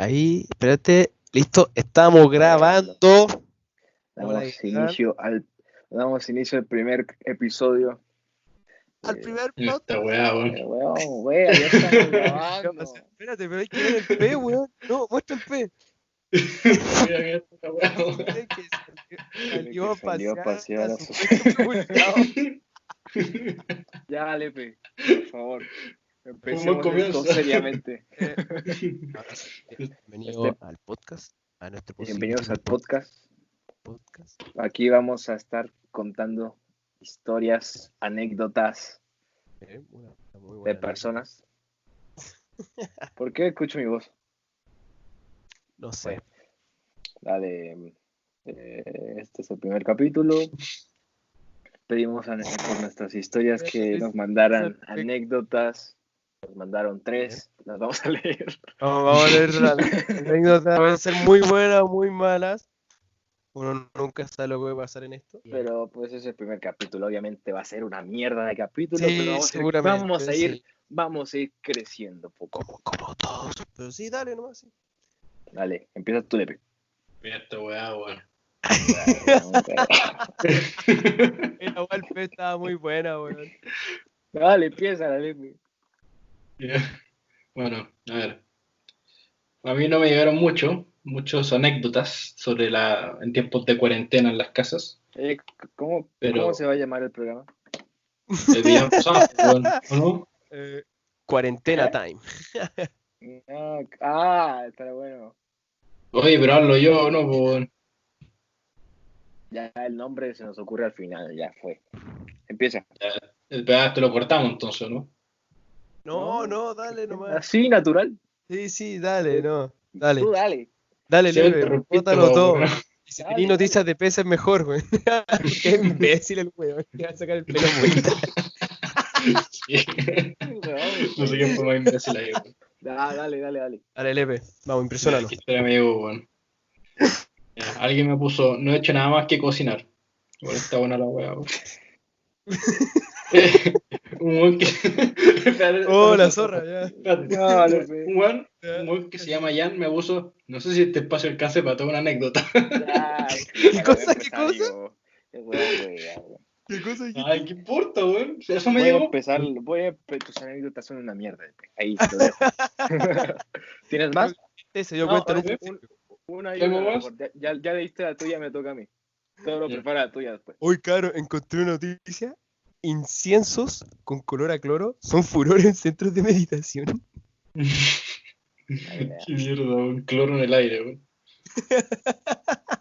Ahí, espérate. Listo, estamos grabando. Damos inicio al damos inicio al primer episodio. Al Eh, primer Esta podcast. weá, weón. eh, weón, wea, ya estamos grabando. Espérate, pero hay que ver el P, weón. No, muestra el P. Mira, mira esta weá, weón. Dice que salió, a pasear a su. Ya, Lepe, por favor. Empecemos esto seriamente. Eh, Bienvenido Este- al podcast. A nuestro Bienvenidos al podcast. podcast. Aquí vamos a estar contando historias, anécdotas Eh, una- una muy de personas. ¿Por qué escucho mi voz? No sé. Dale, eh, este es el primer capítulo. Pedimos a- por nuestras historias que nos mandaran anécdotas. Nos mandaron tres, las vamos a leer. Vamos, vamos a leer las anécdotas. Pueden ser muy buenas o muy malas. Uno nunca sabe lo que puede pasar en esto. Pero pues es el primer capítulo, obviamente va a ser una mierda de capítulo, Sí, pero vamos a, ir, seguramente, vamos a ir, sí. vamos a ir creciendo poco. Como, como todos. Pero sí, dale nomás. Sí. Dale, empieza tú, Lepe. Mira esta weá, weón. La golpe estaba muy buena, weón. Dale, empieza, Lepe. Ya. Bueno, a ver. A mí no me llegaron mucho, muchas anécdotas sobre la en tiempos de cuarentena en las casas. Eh, ¿cómo, Pero- ¿Cómo se va a llamar el programa? Eh, cuarentena time. Ah, ah, está bueno. Oye, pero hablo yo, ¿no? Ya el nombre se nos ocurre al final, ya fue. Empieza. El pedazo lo cortamos entonces, ¿no? No, no, dale nomás. Así, natural. Sí, sí, dale, no. Dale, Tú dale. dale, Sí, Leve, interrumpiste, bótalo todo. Y si dale. noticias de peces es mejor, güey. Qué imbécil el weón. Que va a sacar el pelo vuelta. Sí. No sé quién fue más imbécil ahí. Ah, dale, dale, dale. Dale, Leve, vamos, historia me llegó, weón. Alguien me puso, no he hecho nada más que cocinar. Igual está buena la weá, weón. Un weón que. Oh, la zorra, ya. No, no. Un weón, un weón que se llama Jan me puso, no sé si este espacio alcance para toda una anécdota. Ay, ¿Qué cosa, qué cosa? empresario. Qué weón, güey, ya, güey. ¿Qué cosa Ay, ¿qué importa, weón? Eso me Voy a llegó. empezar, voy a, tus anécdotas son una mierda. Ahí te lo dejo. ¿Tienes más? Se dio No, cuenta en un- un un- Una y ¿Tengo una. Ya, ya, ya leíste la tuya, me toca a mí. Todo lo prepara la tuya después. Hoy, caro, encontré una noticia. Inciensos con color a cloro son furor en centros de meditación. Qué mierda, un cloro en el aire, weón.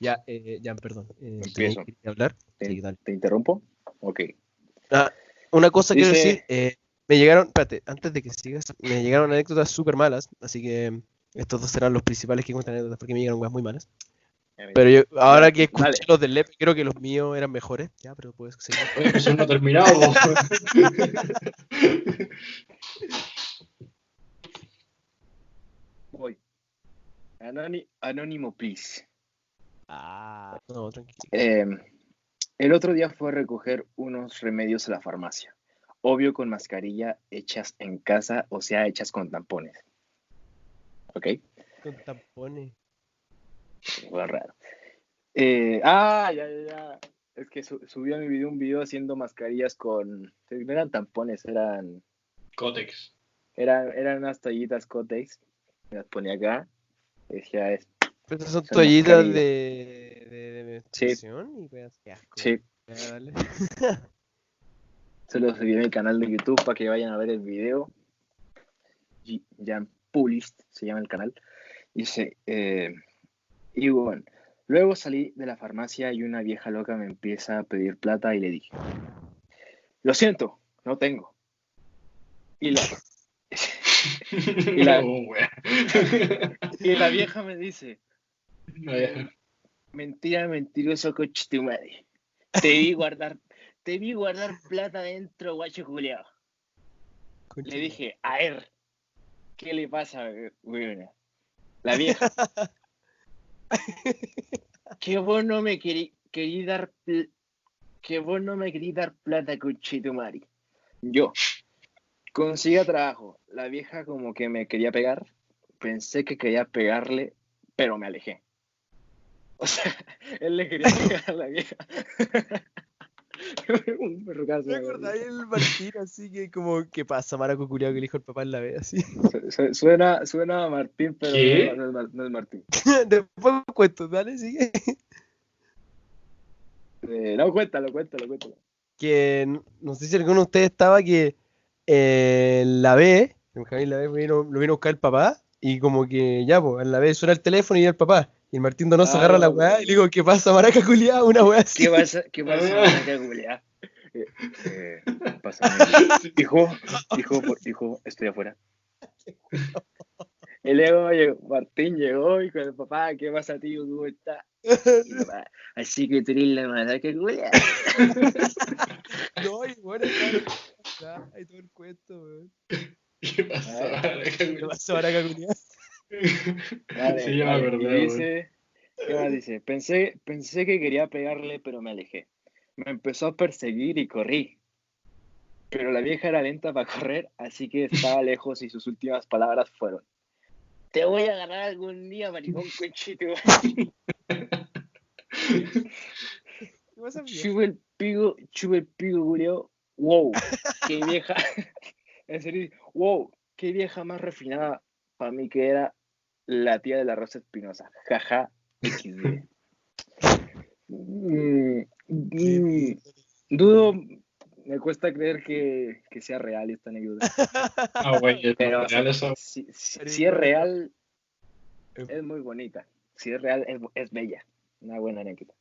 Ya, eh, ya, perdón. Eh, Empiezo. ¿tenía que hablar? ¿Te, Sí, dale. te interrumpo? Ok. Ah, una cosa quiero Dice- decir, eh, me llegaron, espérate, antes de que sigas, me llegaron anécdotas súper malas, así que estos dos serán los principales que cuentan anécdotas porque me llegaron cosas muy malas. Pero yo, ahora que escuché Dale. los del LEP, creo que los míos eran mejores. Ya, pero puedes seguir. Oye, pues eso no ha terminado. Voy. Anónimo, please. Ah, no, tranquilo. Eh, el otro día fue a recoger unos remedios a la farmacia. Obvio con mascarilla hechas en casa, o sea, hechas con tampones. ¿Ok? Con tampones. Fue raro. Eh, ah, ya, ya, ya. Es que su- subí a mi video un video haciendo mascarillas con... No eran tampones, eran, Cotex. eran, eran unas toallitas Cotex. Me las ponía acá. Decía, es, Pero estas son Son toallitas de, de, de menstruación y pues, qué asco. sí, Ya, dale. se lo subí a mi canal de YouTube para que vayan a ver el video. Jan Pulist se llama el canal. Dice, eh, y bueno, luego salí de la farmacia y una vieja loca me empieza a pedir plata y le dije, lo siento, no tengo. Y la, Y la- weón. y la vieja me dice, mentira, mentiroso coche tu madre. Te vi guardar, te vi guardar plata dentro, guacho culeado. Le dije, a ver, ¿qué le pasa, weona? La vieja. que vos no me querí, querí dar que vos no me querí dar plata, Mari. Yo. Consiga trabajo. La vieja como que me quería pegar, pensé que quería pegarle, pero me alejé. O sea, él le quería pegar a la vieja. un perro ¿Me acordáis el Martín así que como que pasa maraco curiado que le dijo el papá en la vez así? Suena, suena a Martín, pero no, no, es, Martín. Después cuento, dale, sigue. Eh, no, cuéntalo, cuéntalo, cuéntalo. Que no sé si alguno de ustedes estaba que eh, la B, la B vino, lo vino a buscar el papá y como que ya, pues, en la B suena el teléfono y el papá. Y el Martín Donoso ah, agarra la weá y le digo, ¿qué pasa, maraca culiada? Una weá así. ¿Qué pasa, qué pasa maraca culiada? Eh, eh, pasa, hijo, hijo, hijo, estoy afuera. Y luego Martín llegó y con el papá, ¿qué pasa, tío? ¿Cómo está? así que tú eres la maraca culiada. no, y bueno, claro, hay todo el cuento, weón. ¿Qué pasa, maraca ¿Qué pasa, maraca culiada? sí, ya me dice, ¿qué más dice? Pensé, pensé que quería pegarle, pero me alejé. Me empezó a perseguir y corrí. Pero la vieja era lenta para correr, así que estaba lejos y sus últimas palabras fueron: Te voy a agarrar algún día, maricón cuechito. Chube el pigo, chube el pigo, Julio. Wow, qué vieja. en serio, wow, qué vieja más refinada para mí que era la tía de la Rosa Espinosa. Jaja, XD. Mm, mm, dudo, me cuesta creer que, que, sea real esta anécdota. Ah, güey, pero si, es real, es muy bonita. Si es real, es, es bella. Una buena anécdota.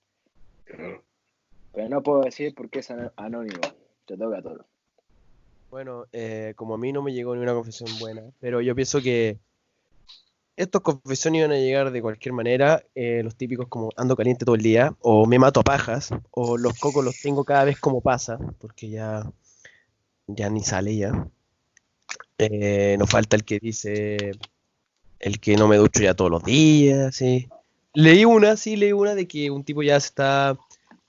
Pero no puedo decir porque es anónimo. Te toca todo. Bueno, eh, como a mí no me llegó ni una confesión buena, pero yo pienso que estos confesiones iban a llegar de cualquier manera, eh, los típicos como ando caliente todo el día, o me mato a pajas, o los cocos los tengo cada vez como pasa, porque ya, ya ni sale ya. Eh, nos falta el que dice el que no me ducho ya todos los días, sí. Leí una, sí, leí una de que un tipo ya se está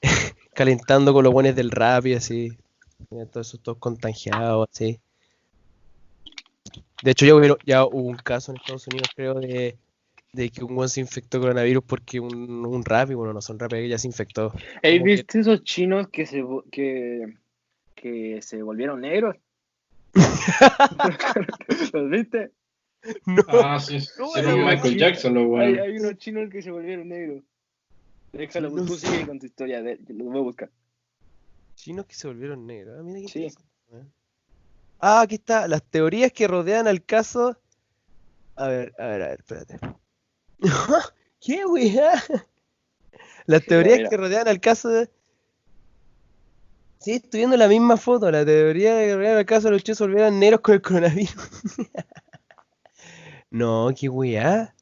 calentando con los buenos del rap y así. Todos esos todos contagiados, así. De hecho, ya hubo, ya hubo un caso en Estados Unidos, creo, de, que un buen se infectó coronavirus porque un, un rap, y bueno, no son rap, ya se infectó. ¿Has visto esos chinos que se, que, que se volvieron negros? ¿Los viste? No. Ah, sí, no, Michael Jackson, lo bueno. Hay, hay, unos chinos que se volvieron negros. Déjalo, tú sigue con tu historia, de, los voy a buscar. Chinos que se volvieron negros, ah, mira qué sí. Ah, aquí está. Las teorías que rodean al caso. A ver, a ver, a ver, espérate. ¿Qué, weá? Las teorías que rodean al caso de. Sí, estoy viendo la misma foto. La teoría que rodean al caso de los chicos volvieron negros con el coronavirus. no, qué weá.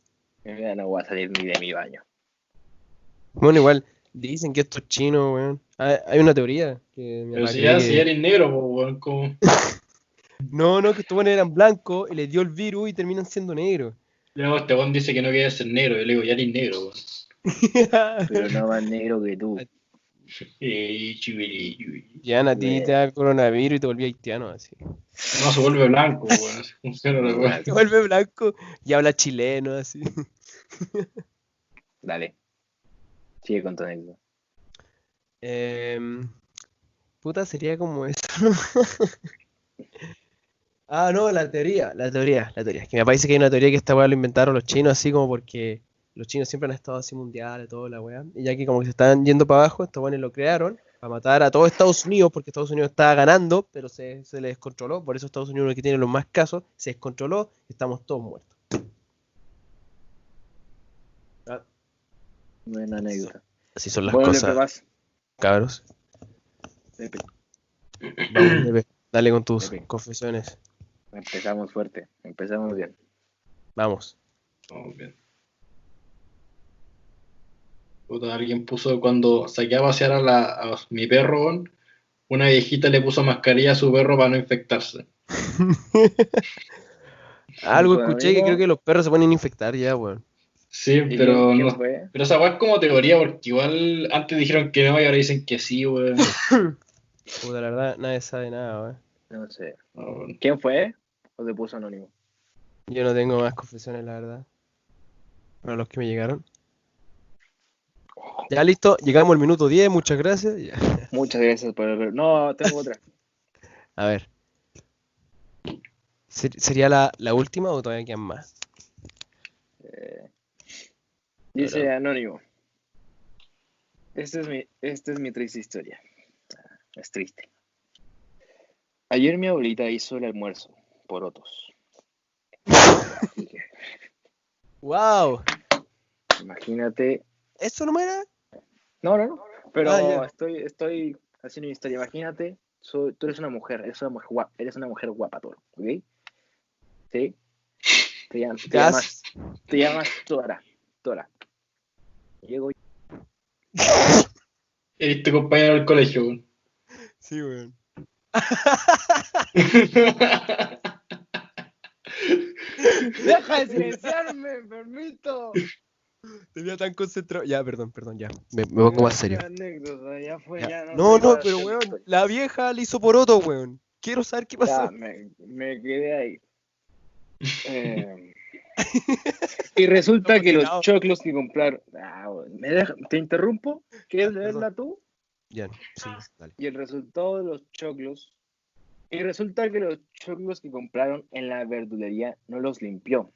no voy a salir ni de mi baño. Bueno, igual, dicen que estos chinos, weón. Hay una teoría que Pero si ya, si eres negro, weón, como. No, no, que estos buenos eran blancos y les dio el virus y terminan siendo negros. Luego este buen dice que no quiere ser negro. Yo le digo, ya eres negro, Pero no más negro que tú. Ya a ti te da coronavirus y te volví haitiano así. No, se vuelve blanco, weón. Se vuelve blanco y habla chileno así. Dale. Sigue con tu anécdota. Em, puta, sería como eso, ¿no? Ah, no, la teoría, la teoría, la teoría. Que me parece que hay una teoría que esta weá lo inventaron los chinos así como porque los chinos siempre han estado así mundiales, toda la weá. Y ya que como que se están yendo para abajo, estos weones lo crearon para matar a todo Estados Unidos porque Estados Unidos estaba ganando, pero se, se le descontroló. Por eso Estados Unidos, es el que tiene los más casos, se descontroló y estamos todos muertos. Ah. Buena anécdota. Así son las cosas. Cabros. Vamos, Dale con tus confesiones. Empezamos fuerte, empezamos bien. Vamos. Vamos bien. alguien puso cuando saqué a pasear a, la, mi perro, una viejita le puso mascarilla a su perro para no infectarse. Algo escuché que creo que los perros se pueden infectar ya, weón. Sí, pero no, pero esa weá es como teoría, porque igual antes dijeron que no y ahora dicen que sí, weón. Puta, la verdad, nadie sabe nada, weón. No sé. ¿Quién fue? ¿O te puso anónimo? Yo no tengo más confesiones, la verdad. Para los que me llegaron. Ya listo, llegamos al minuto 10, muchas gracias. Muchas gracias por el... No, tengo otra. A ver. ¿Ser- ¿Sería la, la última o todavía quedan más? Eh, dice Anónimo. Esta es mi, esta es mi triste historia. Ah, Es triste. Ayer mi abuelita hizo el almuerzo, porotos. ¡Wow! Imagínate. ¿Eso no me era? No, no, no. Pero Ah, ya. estoy, estoy haciendo mi historia. Imagínate, soy- tú eres una mujer, eres una mujer guapa, eres una mujer guapa, toro, ¿ok? ¿Sí? Te, llam- te ¿Qué llamas, te llamas Tora. Tora. Llego Eres tu compañero del colegio, weón. Sí, weón. ¡Deja de silenciarme, permito! Tenía tan concentrado. Ya, perdón, perdón, ya. Me, me pongo más serio. Anécdota, ya fue, Ya. ya No, no, más pero weón, la vieja le hizo poroto, weón. Quiero saber qué Ya, pasó. me, me quedé ahí. Eh, y resulta No, que los choclos que compraron. Ah, ¿me deja- ¿Te interrumpo? ¿Quieres Ya, leerla tú? Ya, sí, dale. Y el resultado de los choclos. Y resulta que los choclos que compraron en la verdulería no los limpió.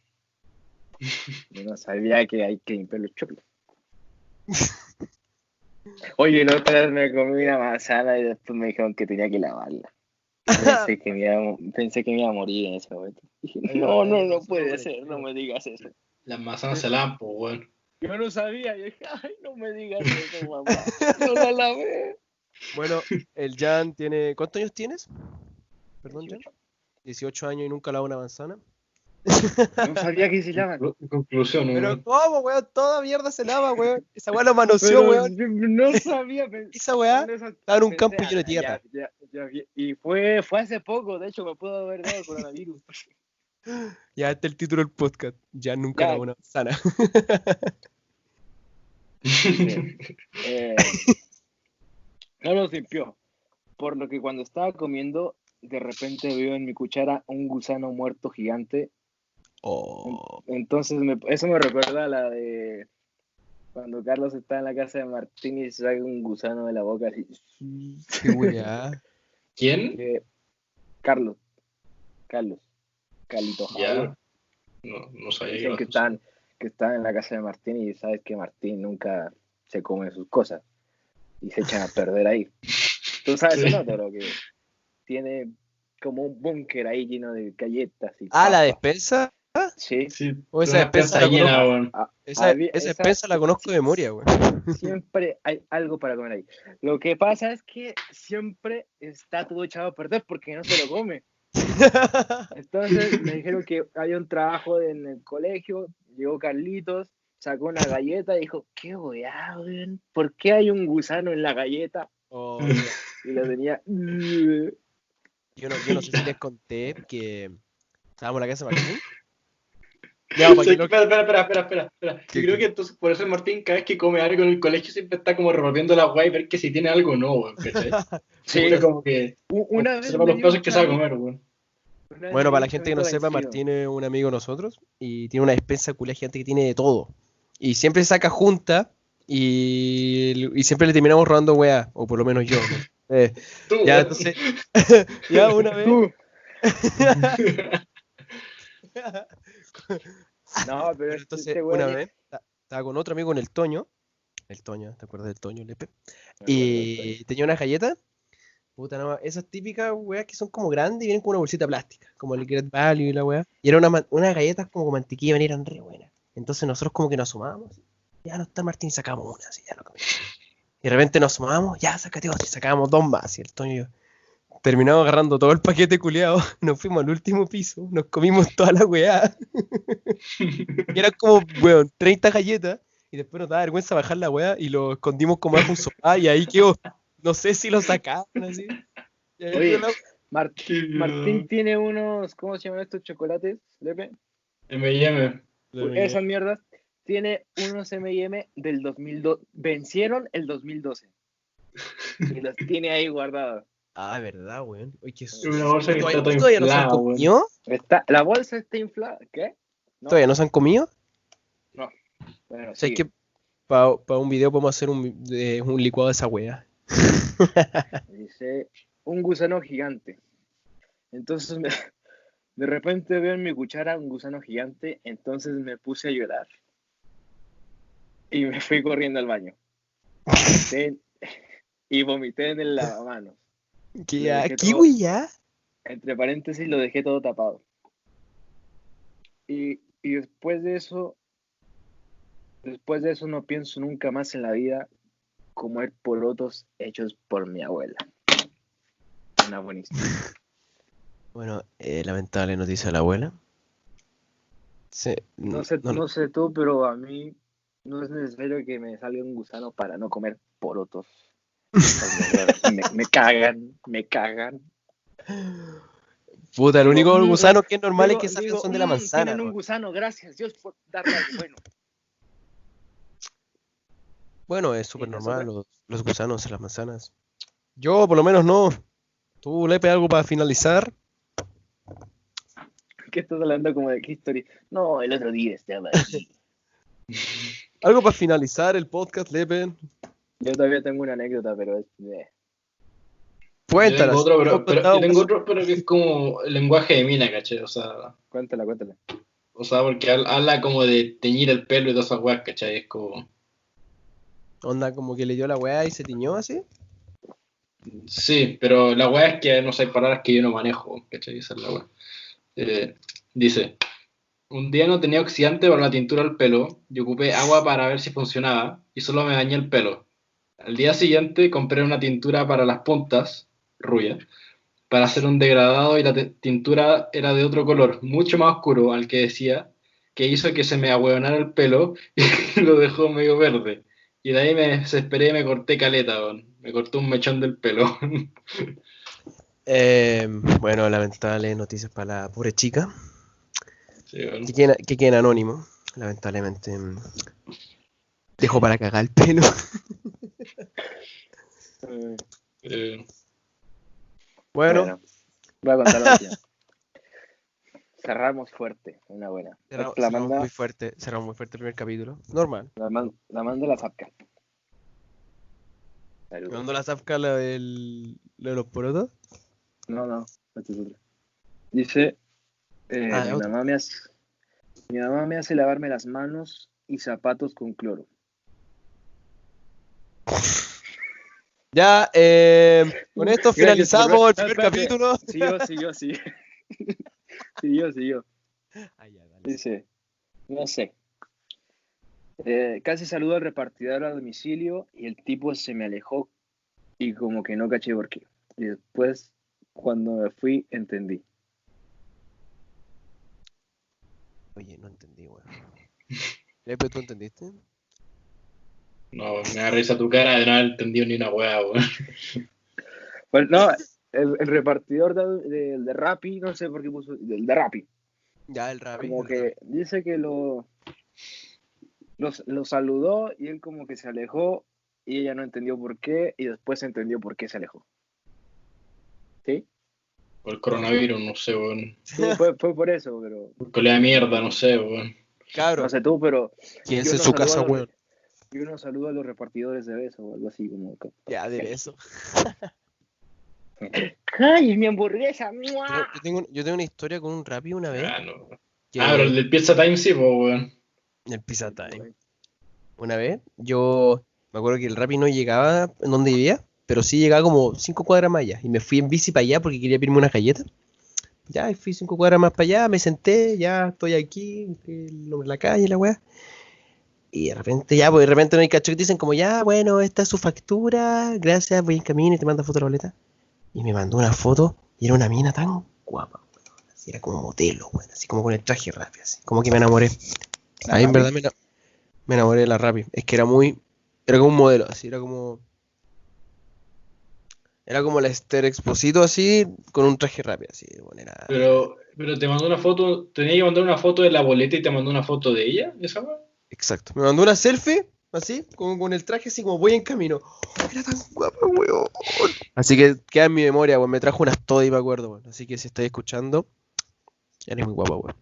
Yo no sabía que hay que limpiar los choclos. Oye, la otra vez me comí una manzana y después me dijeron que tenía que lavarla. Pensé que me iba, a- pensé que me iba a morir en ese momento. Dije, no, no, no puede ser, no me digas eso. Las manzanas se lavan, pues, weón. Yo no sabía, yo dije, ay, no me digas eso, mamá. No la lavé. Bueno, el Jan tiene. ¿Cuántos años tienes? Perdón, Jan. 18 años y nunca lava una manzana. No sabía que se lavan. Conclu- Conclusión, Pero weón. ¿cómo, weón? Toda mierda se lava, weón. Esa weá lo manoseó, Pero weón. no sabía. pensé- Esa weá estaba en un campo lleno de ah, tierra. ya, ya, ya y fue, fue hace poco, de hecho, me pudo haber dado coronavirus. Ya este es el título del podcast. Ya nunca Ya. lavó una manzana. Eh, no los limpió. Por lo que cuando estaba comiendo, de repente veo en mi cuchara un gusano muerto gigante. Oh. Entonces, me- eso me recuerda a la de cuando Carlos está en la casa de Martín y se saca un gusano de la boca así. Qué weá. ¿Quién? Que- Carlos. Carlos. Carlito Ya. Javier. No, no sabía que Dicen era que están, que están en la casa de Martín y sabes que Martín nunca se come sus cosas y se echan a perder ahí. Tú sabes, Sí. ¿no? Pero que tiene como un búnker ahí lleno de galletas y Ah, la despensa. Sí, Sí, O esa despensa llena, conozco. weón. Esa, Había- esa esa- despensa la conozco de memoria, weón. siempre hay algo para comer ahí. Lo que pasa es que siempre está todo echado a perder porque no se lo come. Entonces me dijeron que había un trabajo en el colegio, llegó Carlitos, sacó una galleta y dijo, qué weá, weón, ¿por qué hay un gusano en la galleta? Oh, Y lo tenía... Yo no, yo no sé si les conté que estábamos en la casa de Martín. Ya, para Sí, que espera, espera, espera, espera, espera, espera. ¿Qué, Yo creo qué? que entonces por eso Martín cada vez que come algo en el colegio siempre está como revolviendo la guay y ver que si tiene algo o no, weón. ¿cachai? Sí. Siempre como que Una vez sepa los que sabe comer, weón. Bueno, para la gente que no sepa. Martín es un amigo de nosotros y tiene una despensa culia gigante que tiene de todo. Y siempre saca junta y, y siempre le terminamos robando weá, o por lo menos yo. ¿no? Eh, Tú, ya, entonces, ya una vez. Tú. No, pero entonces, este una vez, ta- estaba con otro amigo en el Toño. El Toño, ¿te acuerdas del Toño, Lepe? Y tenía una galleta. Puta, no, esas típicas weas que son como grandes y vienen con una bolsita plástica, como el Great Value y la wea. Y era una, ma- unas galletas como con mantequilla, y eran re buenas. Entonces nosotros como que nos asomábamos. Ya no está Martín, sacamos una, así ya lo comimos. Y de repente nos asomábamos, ya sácate y sacábamos dos más. Y el Toño y yo terminamos agarrando todo el paquete culiado, nos fuimos al último piso, nos comimos toda la weá. y eran como, weón, 30 galletas. Y después nos daba vergüenza bajar la weá y lo escondimos como bajo un sofá y ahí quedó. No sé si lo sacaban así. Oye, la- Martín tiene unos, ¿cómo se llaman estos chocolates, Lepe? M&M. Esas mierdas. Tiene unos M&M del 2002. Vencieron el 2012. Y los tiene ahí guardados. Ah, verdad, weón. Oye, qué Es una bolsa que ¿Todavía, está toda todavía no se han inflada, weón. Está, la bolsa está inflada. ¿Qué? No. ¿Todavía no se han comido? Bueno, O sea, sí. que para un video podemos hacer un, de- un licuado de esa wea. Dice un gusano gigante. Entonces me- de repente veo en mi cuchara un gusano gigante, entonces me puse a llorar. Y me fui corriendo al baño. Y vomité en el lavamanos. ¿Qué, Le ya? Entre paréntesis lo dejé todo tapado. Y, y después de eso, después de eso no pienso nunca más en la vida comer porotos hechos por mi abuela. Una buenísima. Bueno, eh, lamentable noticia de la abuela. Sí, No sé, no- no sé tú, pero a mí no es necesario que me salga un gusano para no comer porotos. me, me cagan, me cagan. Puta, el único gusano que es normal Digo- es que salgan digo, son de la "Mm, manzana. Tienen un ¿no? gusano, gracias Dios por darle algo bueno. Bueno, es súper normal los, los gusanos en las manzanas. Yo, por lo menos, no. ¿Tú, Lepe, algo para finalizar? ¿Qué estás hablando como de history? No, el otro día estaba aquí. ¿Algo para finalizar el podcast, Lepe? Yo todavía tengo una anécdota, pero es. Yo Cuéntala. tengo otro, si pero, hemos pero- contado yo tengo otro, pero que es como el lenguaje de mina, ¿cachai? O sea, Cuéntala, cuéntala. o sea, porque habla, como de teñir el pelo y todas esas weas, ¿cachai? Es como. Onda, como que le dio la weá y se tiñó así. Sí, pero la wea es que no sé, hay palabras que yo no manejo, ¿cachai? Esa es la wea. Eh, dice: Un día no tenía oxidante para la tintura al pelo y ocupé agua para ver si funcionaba y solo me dañé el pelo. Al día siguiente compré una tintura para las puntas, rubia, para hacer un degradado y la tintura era de otro color, mucho más oscuro al que decía, que hizo que se me ahueonara el pelo y lo dejó medio verde. Y de ahí me desesperé y me corté caleta, weón. Me corté un mechón del pelo. Eh, bueno, lamentable noticias para la pobre chica. Sí, weón. Que queda, que queda en anónimo. Lamentablemente. Dejó para cagar el pelo. Eh, Eh, Bueno, voy a contar la. Cerramos fuerte, una buena. cerramos, la, cerramos manda, muy fuerte. Cerramos muy fuerte el primer capítulo. Normal. la, man- la manda la Zapka. Me Saludos. mandó la zapca la del, lo de los porotos. No, no, esta es otra. Dice, eh, Ah, mi, mamá me hace, mi mamá me hace lavarme las manos y zapatos con cloro. Ya, eh, con esto Gracias por finalizamos el primer capítulo. Siguió, siguió, siguió. Siguió, siguió. Ah, ya, dale. Dice, no sé. Eh, casi saludo al repartidor a domicilio y el tipo se me alejó y como que no caché por qué. Y después, cuando me fui, entendí. Oye, no entendí, weón. Lepe, ¿tú entendiste? no, me da risa tu cara de no haber entendido ni una wea, weón. Bueno, no, el, el repartidor de, de, de Rappi, no sé por qué puso, del de Rappi, Ya, el rap. como que dice que lo, los- lo saludó y él como que se alejó y ella no entendió por qué y después entendió por qué se alejó. ¿Sí? Por el coronavirus, no sé, weón. Sí, fue, fue por eso, pero Por colea de mierda, no sé, weón. Cabro, no sé tú, pero ¿quién es en su casa, a los- weón? yo no saludo a los repartidores de beso o algo así como Ya, de eso. ¡Ay, mi hamburguesa! Yo, yo tengo, yo tengo una historia con un Rappi una vez. Ah, no. que- Ah, pero el del Pizza Time sí, pues, weón. El Pizza Time. Una vez, yo me acuerdo que el Rappi no llegaba en donde vivía, pero sí llegaba como cinco cuadras más allá. Y me fui en bici para allá porque quería pedirme una galleta. Ya, y fui cinco cuadras más para allá, me senté, ya estoy aquí, en la calle, la weá. Y de repente, ya, pues de repente no hay cacho que dicen como, ya, bueno, esta es su factura, gracias, voy en camino y te manda foto de la boleta. Y me mandó una foto y era una mina tan guapa, weón. Así era como modelo, weón, así como con el traje Rappi, así. Como que me enamoré. Ahí en verdad me, me enamoré de la Rappi. Es que era muy. Era como un modelo, así, era como. Era como la Esther Exposito así, con un traje Rappi, así. Bueno, era- Pero, pero te mandó una foto, tenía que mandar una foto de la boleta y te mandó una foto de ella, esa weón. Exacto. Me mandó una selfie así, con, con el traje así como voy en camino. Oh, era tan guapa, weón. Así que queda en mi memoria, weón. Me trajo unas todas y me acuerdo, weón. Así que si estáis escuchando, eres muy guapa, weón.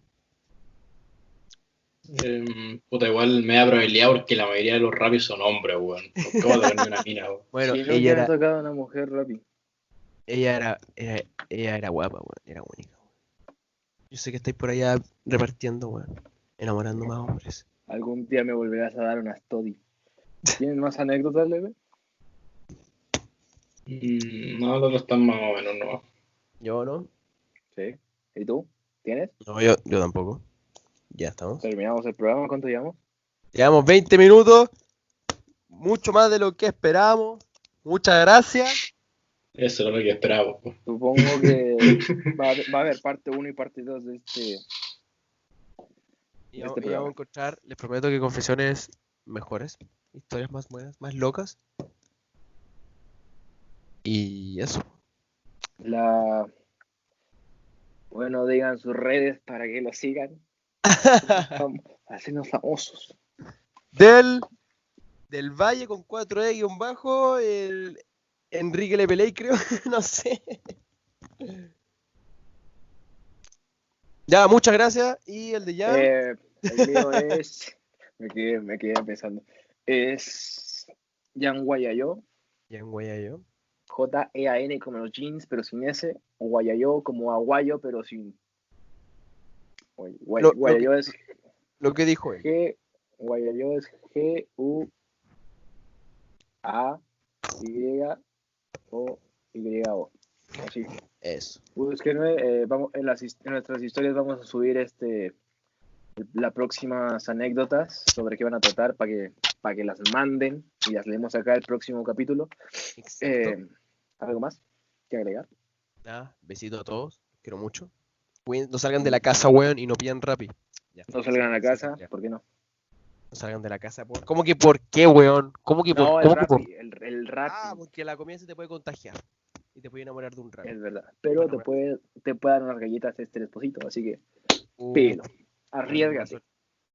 Eh, puta, igual me da probabilidad porque la mayoría de los rapis son hombres, weón. ¿Cómo una mina, weón? Bueno, si ella era, tocado una mujer rápida. ella era, era- ella era guapa, weón. Era única, weón. Yo sé que estáis por allá repartiendo, weón. Enamorando más hombres. Algún día me volverás a dar unas toddy. ¿Tienes más anécdotas, Leve? Mm, no, los están más o menos, no. Yo no. Sí. ¿Y tú? ¿Tienes? No, yo, yo tampoco. Ya estamos. Terminamos el programa. ¿Cuánto llevamos? Llevamos 20 minutos. Mucho más de lo que esperábamos. Muchas gracias. Eso era lo que esperábamos. po. Supongo que va a, haber- va a haber parte 1 y parte 2 de este. Y Este y vamos a encontrar, les prometo que confesiones mejores. Historias más buenas, más locas. Y eso. La. Bueno, digan sus redes para que lo sigan. Vamos a hacernos famosos. Del, del Valle con 4E guion bajo, el Enrique Lepeley, creo, no sé. Ya, muchas gracias. Y el de ya. Eh, el mío es. Me quedé, me quedé pensando. Es. Jan Guayayo. Ya en Guayayo. J-E-A-N como los jeans, pero sin S. Guayayo como aguayo, pero sin. Guay- guay- Lo- lo Guayayo es Lo que dijo él. G. Guayayo es G. U. A. Y. O. Y. O. Así. Eso. Búsquenme, eh, vamos, en, las, en nuestras historias vamos a subir este las próximas anécdotas sobre qué van a tratar para que, para que las manden y las leemos acá el próximo capítulo. Eh, ¿Algo más que agregar? Nada, besito a todos. Quiero mucho. No salgan de la casa, weón, y no pidan rapi. Ya. No salgan a la casa, Ya. ¿por qué no? No salgan de la casa. Por... ¿Cómo que por qué, weón? ¿Cómo que por, No, el que por- rapi, el, el rapi, Ah, porque la comida se te puede contagiar. Y te puede enamorar de un rapi. es verdad. Pero te puede, te puede dar unas galletas este esposito, así que Uh, pídelo. Arriesgate.